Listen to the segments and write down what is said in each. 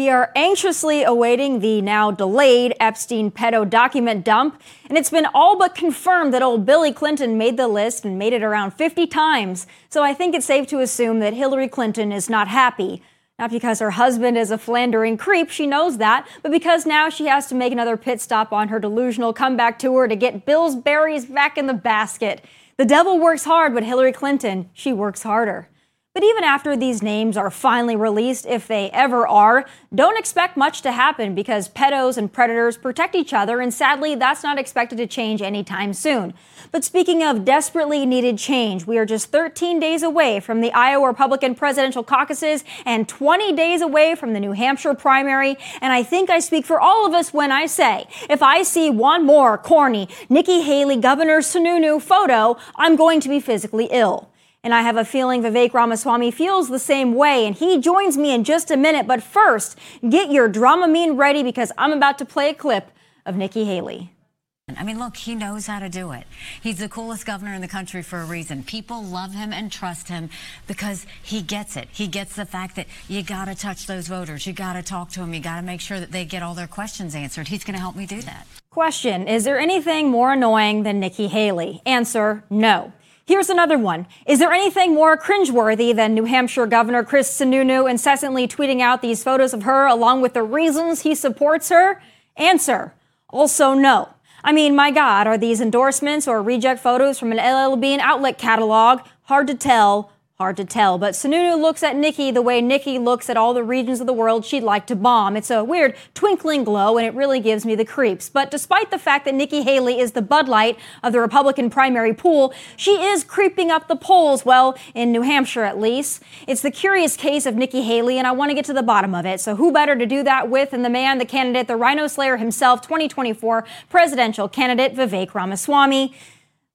We are anxiously awaiting the now delayed Epstein pedo document dump, and it's been all but confirmed that old Billy Clinton made the list and made it around 50 times. So I think it's safe to assume that Hillary Clinton is not happy. Not because her husband is a philandering creep, she knows that, but because now she has to make another pit stop on her delusional comeback tour to get Bill's berries back in the basket. The devil works hard, but Hillary Clinton, she works harder. But even after these names are finally released, if they ever are, don't expect much to happen because pedos and predators protect each other, and sadly, that's not expected to change anytime soon. But speaking of desperately needed change, we are just 13 days away from the Iowa Republican presidential caucuses and 20 days away from the New Hampshire primary. And I think I speak for all of us when I say, if I see one more corny Nikki Haley Governor Sununu photo, I'm going to be physically ill. And I have a feeling Vivek Ramaswamy feels the same way, and he joins me in just a minute. But first, get your Dramamine ready because I'm about to play a clip of Nikki Haley. I mean, look, he knows how to do it. He's the coolest governor in the country for a reason. People love him and trust him because he gets it. He gets the fact that you got to touch those voters. You got to talk to them. You got to make sure that they get all their questions answered. He's going to help me do that. Question Is there anything more annoying than Nikki Haley? Answer No. Here's another one. Is there anything more cringeworthy than New Hampshire Governor Chris Sununu incessantly tweeting out these photos of her along with the reasons he supports her? Answer. Also no. I mean, my God, are these endorsements or reject photos from an LL Bean outlet catalog? Hard to tell. Hard to tell, but Sununu looks at Nikki the way Nikki looks at all the regions of the world she'd like to bomb. It's a weird twinkling glow, and it really gives me the creeps. But despite the fact that Nikki Haley is the Bud Light of the Republican primary pool, she is creeping up the polls, well, in New Hampshire at least. It's the curious case of Nikki Haley, and I want to get to the bottom of it. So who better to do that with than the man, the candidate, the RINO Slayer himself, 2024 presidential candidate Vivek Ramaswamy.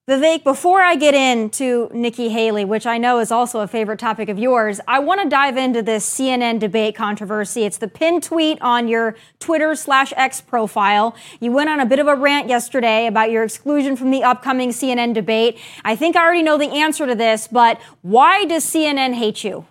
Vivek, before I get into Nikki Haley, which I know is also a favorite topic of yours, I want to dive into this CNN debate controversy. It's the pinned tweet on your Twitter slash X profile. You went on a bit of a rant yesterday about your exclusion from the upcoming CNN debate. I think I already know the answer to this, but why does CNN hate you?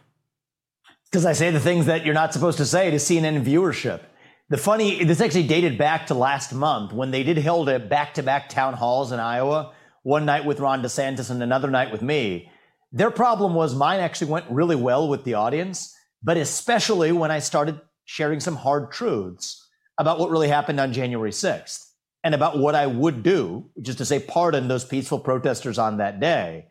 Because I say the things that you're not supposed to say to CNN viewership. The funny, this actually dated back to last month when they did hold a back to back town halls in Iowa one night with Ron DeSantis and another night with me. Their problem was mine actually went really well with the audience, but especially when I started sharing some hard truths about what really happened on January 6th and about what I would do, which is to say, pardon those peaceful protesters on that day.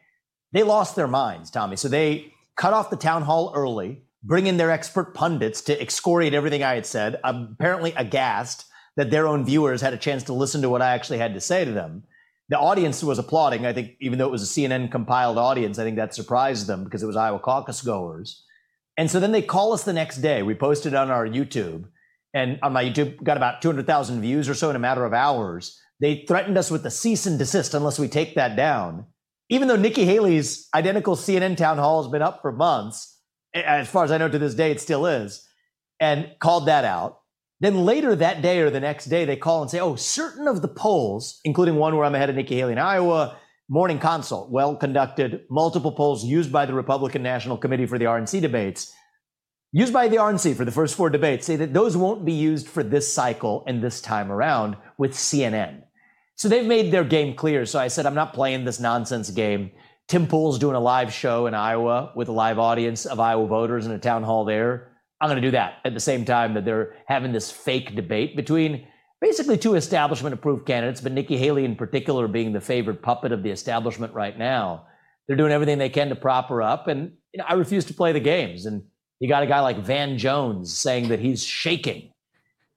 They lost their minds, Tomi. So they cut off the town hall early, bring in their expert pundits to excoriate everything I had said, apparently aghast that their own viewers had a chance to listen to what I actually had to say to them the audience was applauding. I think even though it was a CNN compiled audience, I think that surprised them because it was Iowa caucus goers. And so then they call us the next day. We posted on our YouTube, and on my YouTube got about 200,000 views or so in a matter of hours. They threatened us with a cease and desist unless we take that down. Even though Nikki Haley's identical CNN town hall has been up for months, as far as I know to this day, it still is, and called that out. Then later that day or the next day, they call and say, oh, certain of the polls, including one where I'm ahead of Nikki Haley in Iowa, morning consult, well conducted, multiple polls used by the Republican National Committee for the RNC debates, used by the RNC for the first four debates, say that those won't be used for this cycle and this time around with CNN. So they've made their game clear. So I said, I'm not playing this nonsense game. Tim Pool's doing a live show in Iowa with a live audience of Iowa voters in a town hall there. I'm going to do that at the same time that they're having this fake debate between basically two establishment approved candidates, but Nikki Haley in particular being the favorite puppet of the establishment right now. They're doing everything they can to prop her up. And you know, I refuse to play the games. And you got a guy like Van Jones saying that he's shaking,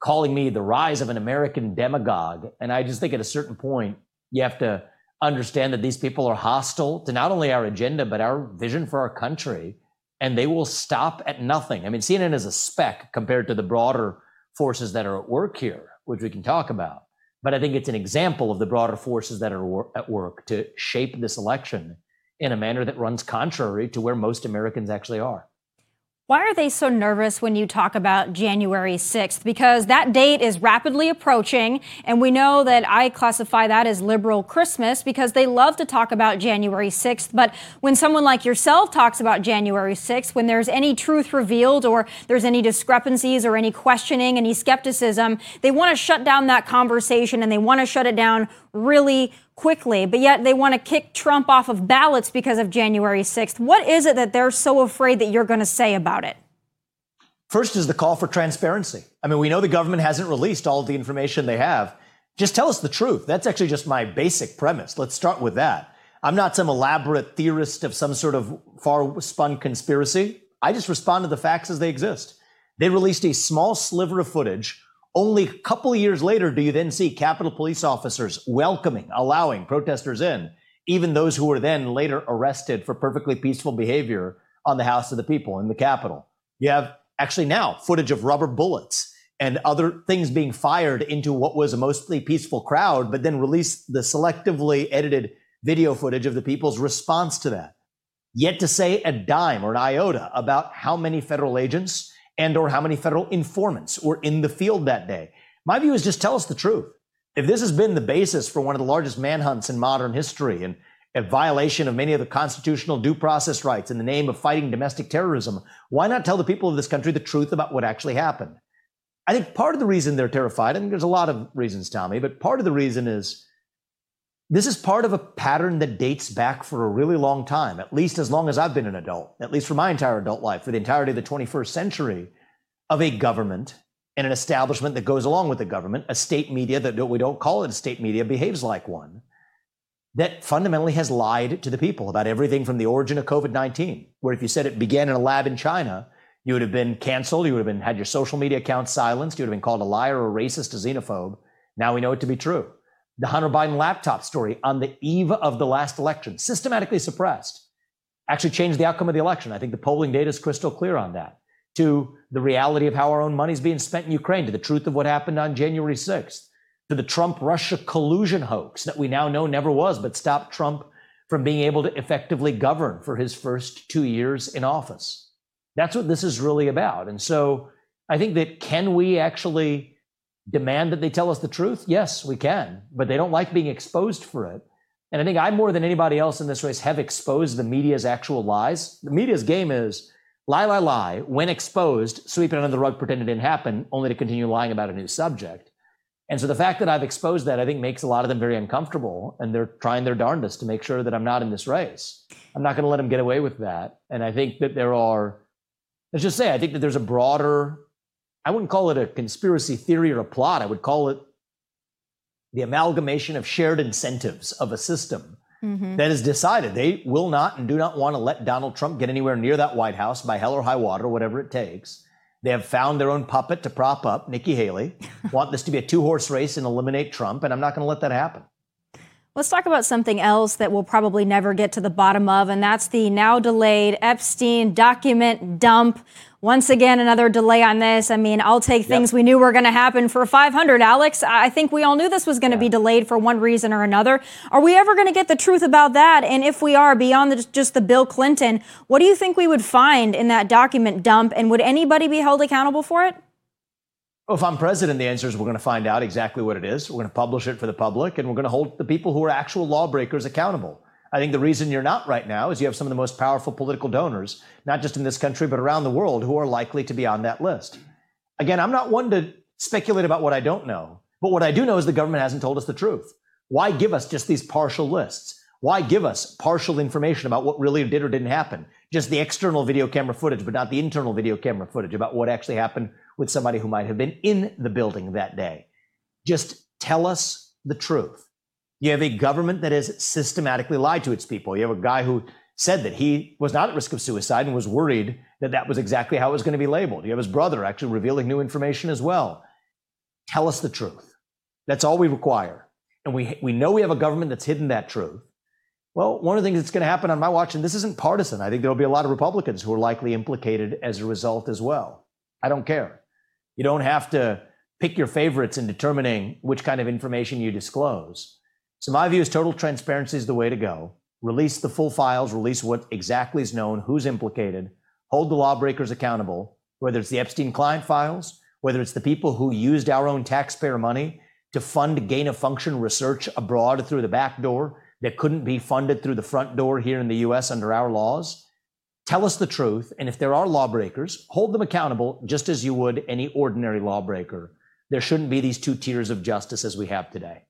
calling me the rise of an American demagogue. And I just think at a certain point, you have to understand that these people are hostile to not only our agenda, but our vision for our country and they will stop at nothing. I mean, CNN is a speck compared to the broader forces that are at work here, which we can talk about. But I think it's an example of the broader forces that are at work to shape this election in a manner that runs contrary to where most Americans actually are. Why are they so nervous when you talk about January 6th? Because that date is rapidly approaching, and we know that I classify that as liberal Christmas because they love to talk about January 6th. But when someone like yourself talks about January 6th, when there's any truth revealed or there's any discrepancies or any questioning, any skepticism, they want to shut down that conversation and they want to shut it down really quickly, but yet they want to kick Trump off of ballots because of January 6th. What is it that they're so afraid that you're going to say about it? First is the call for transparency. I mean, we know the government hasn't released all the information they have. Just tell us the truth. That's actually just my basic premise. Let's start with that. I'm not some elaborate theorist of some sort of far spun conspiracy. I just respond to the facts as they exist. They released a small sliver of footage only a couple of years later do you then see Capitol police officers welcoming, allowing protesters in, even those who were then later arrested for perfectly peaceful behavior on the House of the People in the Capitol. You have actually now footage of rubber bullets and other things being fired into what was a mostly peaceful crowd, but then release the selectively edited video footage of the people's response to that. Yet to say a dime or an iota about how many federal agents and or how many federal informants were in the field that day. My view is just tell us the truth. If this has been the basis for one of the largest manhunts in modern history and a violation of many of the constitutional due process rights in the name of fighting domestic terrorism, why not tell the people of this country the truth about what actually happened? I think part of the reason they're terrified, and there's a lot of reasons, Tomi, but part of the reason is this is part of a pattern that dates back for a really long time, at least as long as I've been an adult, at least for my entire adult life, for the entirety of the 21st century, of a government and an establishment that goes along with the government, a state media that we don't call it a state media behaves like one, that fundamentally has lied to the people about everything from the origin of COVID 19, where if you said it began in a lab in China, you would have been canceled, you would have been had your social media account silenced, you would have been called a liar a racist, a xenophobe. Now we know it to be true the Hunter Biden laptop story on the eve of the last election, systematically suppressed, actually changed the outcome of the election. I think the polling data is crystal clear on that. To the reality of how our own money is being spent in Ukraine, to the truth of what happened on January 6th, to the Trump Russia collusion hoax that we now know never was, but stopped Trump from being able to effectively govern for his first two years in office. That's what this is really about. And so I think that can we actually demand that they tell us the truth? Yes, we can, but they don't like being exposed for it. And I think I, more than anybody else in this race, have exposed the media's actual lies. The media's game is lie, lie, lie. When exposed, sweep it under the rug, pretend it didn't happen, only to continue lying about a new subject. And so the fact that I've exposed that, I think, makes a lot of them very uncomfortable, and they're trying their darndest to make sure that I'm not in this race. I'm not going to let them get away with that. And I think that there are, let's just say, I think that there's a broader I wouldn't call it a conspiracy theory or a plot. I would call it the amalgamation of shared incentives of a system mm-hmm. that has decided they will not and do not want to let Donald Trump get anywhere near that White House by hell or high water, whatever it takes. They have found their own puppet to prop up, Nikki Haley, want this to be a two horse race and eliminate Trump, and I'm not going to let that happen. Let's talk about something else that we'll probably never get to the bottom of, and that's the now delayed Epstein document dump. Once again, another delay on this. I mean, I'll take things yep. we knew were going to happen for 500, Alex. I think we all knew this was going to yeah. be delayed for one reason or another. Are we ever going to get the truth about that? And if we are, beyond the, just the Bill Clinton, what do you think we would find in that document dump? And would anybody be held accountable for it? Well, if I'm president, the answer is we're going to find out exactly what it is. We're going to publish it for the public, and we're going to hold the people who are actual lawbreakers accountable. I think the reason you're not right now is you have some of the most powerful political donors, not just in this country, but around the world, who are likely to be on that list. Again, I'm not one to speculate about what I don't know, but what I do know is the government hasn't told us the truth. Why give us just these partial lists? Why give us partial information about what really did or didn't happen? Just the external video camera footage, but not the internal video camera footage about what actually happened with somebody who might have been in the building that day. Just tell us the truth. You have a government that has systematically lied to its people. You have a guy who said that he was not at risk of suicide and was worried that that was exactly how it was going to be labeled. You have his brother actually revealing new information as well. Tell us the truth. That's all we require. And we, we know we have a government that's hidden that truth. Well, one of the things that's going to happen on my watch, and this isn't partisan, I think there'll be a lot of Republicans who are likely implicated as a result as well. I don't care. You don't have to pick your favorites in determining which kind of information you disclose. So my view is total transparency is the way to go. Release the full files, release what exactly is known, who's implicated, hold the lawbreakers accountable, whether it's the Epstein client files, whether it's the people who used our own taxpayer money to fund gain of function research abroad through the back door that couldn't be funded through the front door here in the US under our laws. Tell us the truth. And if there are lawbreakers, hold them accountable just as you would any ordinary lawbreaker. There shouldn't be these two tiers of justice as we have today.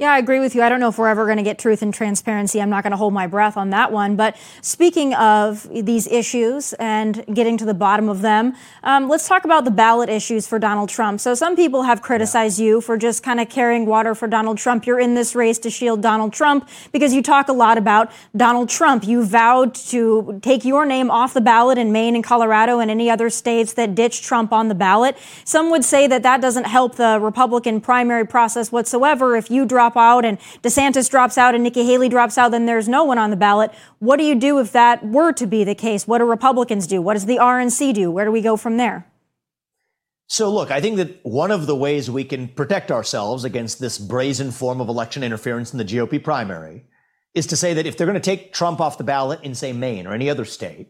Yeah, I agree with you. I don't know if we're ever going to get truth and transparency. I'm not going to hold my breath on that one. But speaking of these issues and getting to the bottom of them, um, let's talk about the ballot issues for Donald Trump. So some people have criticized yeah. you for just kind of carrying water for Donald Trump. You're in this race to shield Donald Trump because you talk a lot about Donald Trump. You vowed to take your name off the ballot in Maine and Colorado and any other states that ditch Trump on the ballot. Some would say that that doesn't help the Republican primary process whatsoever if you drop drop out and DeSantis drops out and Nikki Haley drops out, then there's no one on the ballot. What do you do if that were to be the case? What do Republicans do? What does the RNC do? Where do we go from there? So, look, I think that one of the ways we can protect ourselves against this brazen form of election interference in the GOP primary is to say that if they're going to take Trump off the ballot in, say, Maine or any other state,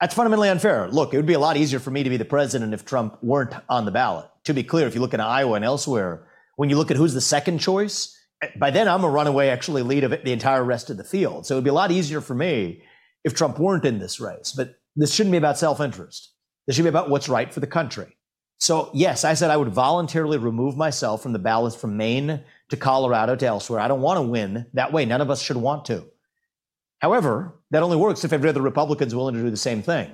that's fundamentally unfair. Look, it would be a lot easier for me to be the president if Trump weren't on the ballot. To be clear, if you look at Iowa and elsewhere, when you look at who's the second choice, by then I'm a runaway actually lead of the entire rest of the field. So it'd be a lot easier for me if Trump weren't in this race. But this shouldn't be about self-interest. This should be about what's right for the country. So yes, I said I would voluntarily remove myself from the ballot from Maine to Colorado to elsewhere. I don't want to win that way. None of us should want to. However, that only works if every other Republican's willing to do the same thing.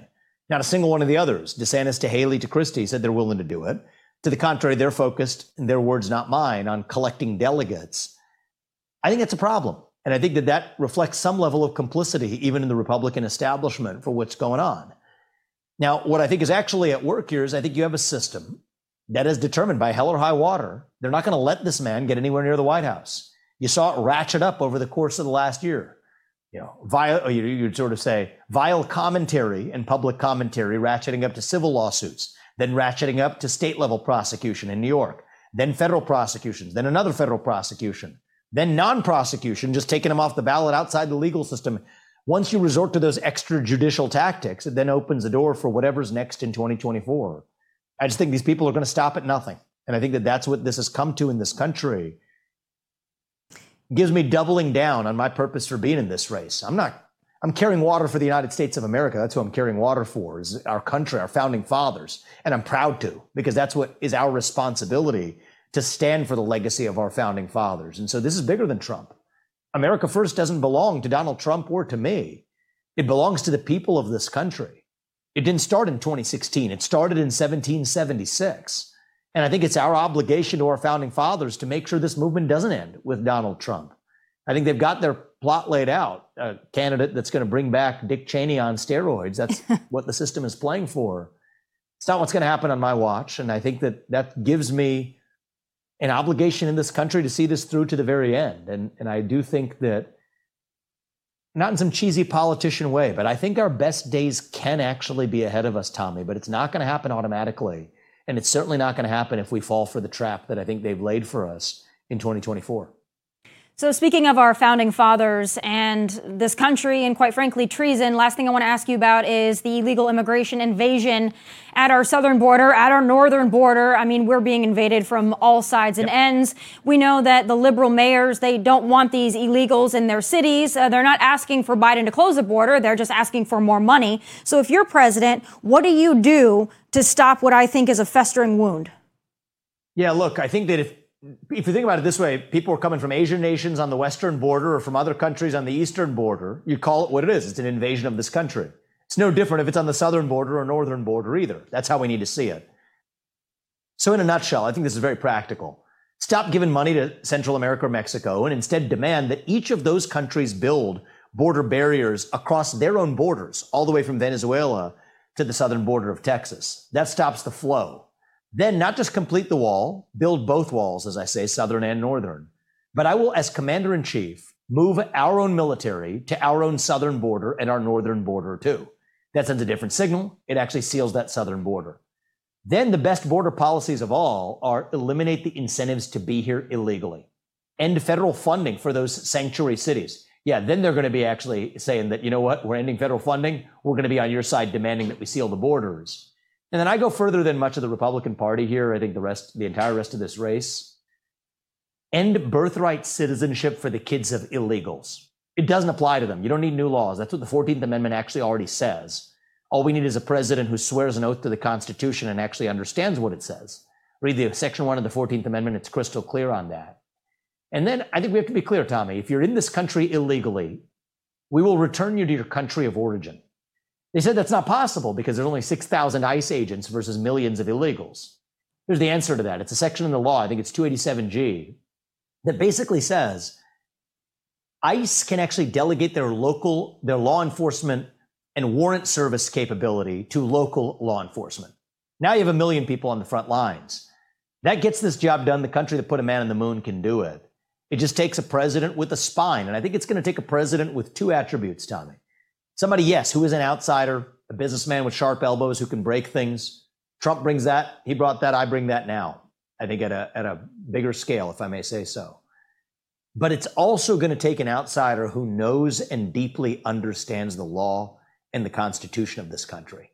Not a single one of the others, DeSantis to Haley to Christie, said they're willing to do it. To the contrary, they're focused, in their words, not mine, on collecting delegates. I think that's a problem. And I think that that reflects some level of complicity, even in the Republican establishment, for what's going on. Now, what I think is actually at work here is I think you have a system that is determined by hell or high water. They're not going to let this man get anywhere near the White House. You saw it ratchet up over the course of the last year. You know, vile, you'd sort of say vile commentary and public commentary ratcheting up to civil lawsuits then ratcheting up to state level prosecution in New York, then federal prosecutions, then another federal prosecution, then non prosecution, just taking them off the ballot outside the legal system. Once you resort to those extrajudicial tactics, it then opens the door for whatever's next in 2024. I just think these people are going to stop at nothing. And I think that that's what this has come to in this country. It gives me doubling down on my purpose for being in this race. I'm not I'm carrying water for the United States of America. That's who I'm carrying water for, is our country, our founding fathers. And I'm proud to, because that's what is our responsibility to stand for the legacy of our founding fathers. And so this is bigger than Trump. America First doesn't belong to Donald Trump or to me. It belongs to the people of this country. It didn't start in 2016. It started in 1776. And I think it's our obligation to our founding fathers to make sure this movement doesn't end with Donald Trump. I think they've got their plot laid out. A candidate that's going to bring back Dick Cheney on steroids. That's what the system is playing for. It's not what's going to happen on my watch. And I think that that gives me an obligation in this country to see this through to the very end. And, and I do think that, not in some cheesy politician way, but I think our best days can actually be ahead of us, Tomi, but it's not going to happen automatically. And it's certainly not going to happen if we fall for the trap that I think they've laid for us in 2024. So, speaking of our founding fathers and this country, and quite frankly, treason, last thing I want to ask you about is the illegal immigration invasion at our southern border, at our northern border. I mean, we're being invaded from all sides and yep. ends. We know that the liberal mayors, they don't want these illegals in their cities. Uh, they're not asking for Biden to close the border, they're just asking for more money. So, if you're president, what do you do to stop what I think is a festering wound? Yeah, look, I think that if if you think about it this way, people are coming from Asian nations on the western border or from other countries on the eastern border. You call it what it is. It's an invasion of this country. It's no different if it's on the southern border or northern border either. That's how we need to see it. So, in a nutshell, I think this is very practical. Stop giving money to Central America or Mexico and instead demand that each of those countries build border barriers across their own borders, all the way from Venezuela to the southern border of Texas. That stops the flow. Then not just complete the wall, build both walls, as I say, southern and northern, but I will, as commander in chief, move our own military to our own southern border and our northern border too. That sends a different signal. It actually seals that southern border. Then the best border policies of all are eliminate the incentives to be here illegally, end federal funding for those sanctuary cities. yeah, then they're going to be actually saying that, you know what, we're ending federal funding. We're going to be on your side demanding that we seal the borders. And then I go further than much of the Republican Party here. I think the rest, the entire rest of this race. End birthright citizenship for the kids of illegals. It doesn't apply to them. You don't need new laws. That's what the 14th Amendment actually already says. All we need is a president who swears an oath to the Constitution and actually understands what it says. Read the section one of the 14th Amendment. It's crystal clear on that. And then I think we have to be clear, Tomi. If you're in this country illegally, we will return you to your country of origin. They said that's not possible because there's only 6,000 ICE agents versus millions of illegals. Here's the answer to that. It's a section in the law, I think it's 287G, that basically says ICE can actually delegate their local, their law enforcement and warrant service capability to local law enforcement. Now you have a million people on the front lines. That gets this job done. The country that put a man on the moon can do it. It just takes a president with a spine. And I think it's going to take a president with two attributes, Tomi. Somebody, yes, who is an outsider, a businessman with sharp elbows who can break things. Trump brings that. He brought that. I bring that now. I think at a, at a bigger scale, if I may say so. But it's also going to take an outsider who knows and deeply understands the law and the Constitution of this country.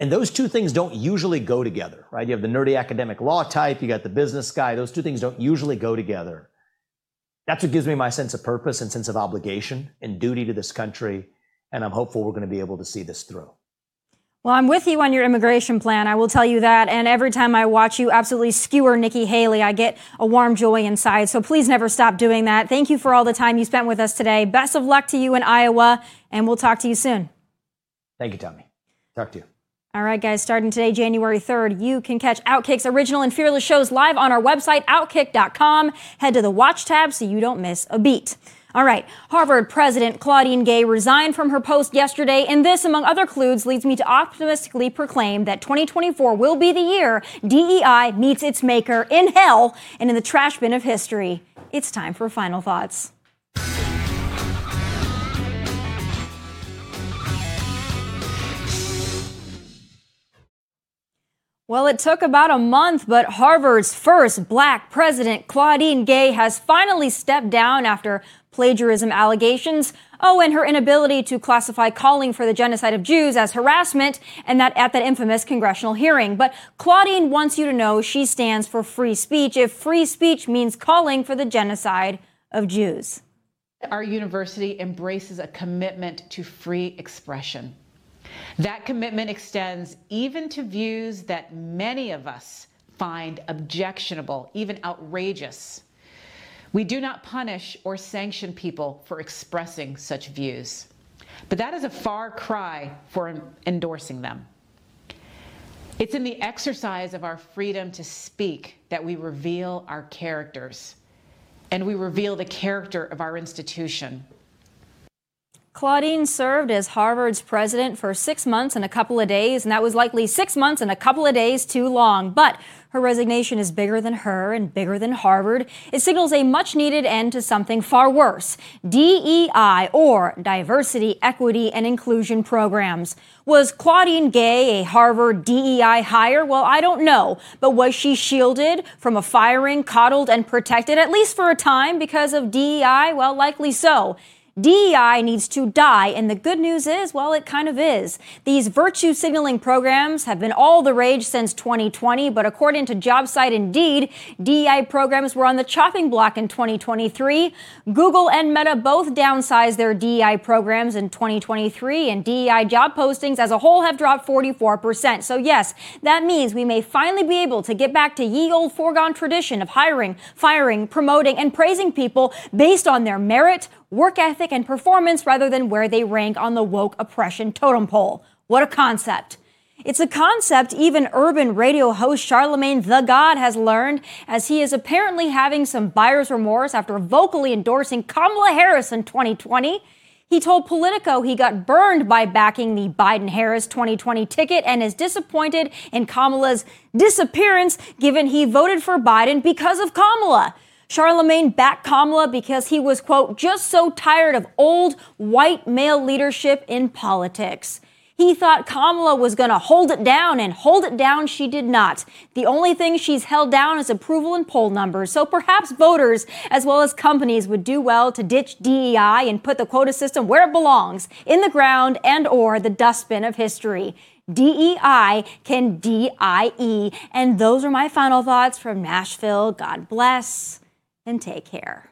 And those two things don't usually go together, right? You have the nerdy academic law type, you got the business guy. Those two things don't usually go together. That's what gives me my sense of purpose and sense of obligation and duty to this country. And I'm hopeful we're going to be able to see this through. Well, I'm with you on your immigration plan. I will tell you that. And every time I watch you absolutely skewer Nikki Haley, I get a warm joy inside. So please never stop doing that. Thank you for all the time you spent with us today. Best of luck to you in Iowa, and we'll talk to you soon. Thank you, Tomi. Talk to you. All right, guys, starting today, January 3rd, you can catch Outkick's original and fearless shows live on our website, outkick.com. Head to the watch tab so you don't miss a beat. All right, Harvard President Claudine Gay resigned from her post yesterday, and this, among other clues, leads me to optimistically proclaim that 2024 will be the year DEI meets its maker in hell and in the trash bin of history. It's time for final thoughts. Well, it took about a month, but Harvard's first black president, Claudine Gay, has finally stepped down after plagiarism allegations. Oh, and her inability to classify calling for the genocide of Jews as harassment, and that at that infamous congressional hearing. But Claudine wants you to know she stands for free speech if free speech means calling for the genocide of Jews. Our university embraces a commitment to free expression. That commitment extends even to views that many of us find objectionable, even outrageous. We do not punish or sanction people for expressing such views. But that is a far cry for endorsing them. It's in the exercise of our freedom to speak that we reveal our characters and we reveal the character of our institution. Claudine served as Harvard's president for six months and a couple of days, and that was likely six months and a couple of days too long. But her resignation is bigger than her and bigger than Harvard. It signals a much needed end to something far worse DEI, or Diversity, Equity, and Inclusion programs. Was Claudine Gay a Harvard DEI hire? Well, I don't know. But was she shielded from a firing, coddled, and protected, at least for a time, because of DEI? Well, likely so. DEI needs to die, and the good news is, well, it kind of is. These virtue signaling programs have been all the rage since 2020, but according to JobSite Indeed, DEI programs were on the chopping block in 2023. Google and Meta both downsized their DEI programs in 2023, and DEI job postings as a whole have dropped 44%. So, yes, that means we may finally be able to get back to ye old foregone tradition of hiring, firing, promoting, and praising people based on their merit work ethic, and performance rather than where they rank on the woke oppression totem pole. What a concept. It's a concept even urban radio host Charlamagne tha God has learned, as he is apparently having some buyer's remorse after vocally endorsing Kamala Harris in 2020. He told Politico he got burned by backing the Biden Harris 2020 ticket and is disappointed in Kamala's disappearance given he voted for Biden because of Kamala. Charlamagne backed Kamala because he was, quote, just so tired of old white male leadership in politics. He thought Kamala was going to hold it down, and hold it down she did not. The only thing she's held down is approval and poll numbers. So perhaps voters, as well as companies, would do well to ditch DEI and put the quota system where it belongs, in the ground and or the dustbin of history. DEI can DIE. And those are my final thoughts from Nashville. God bless and take care.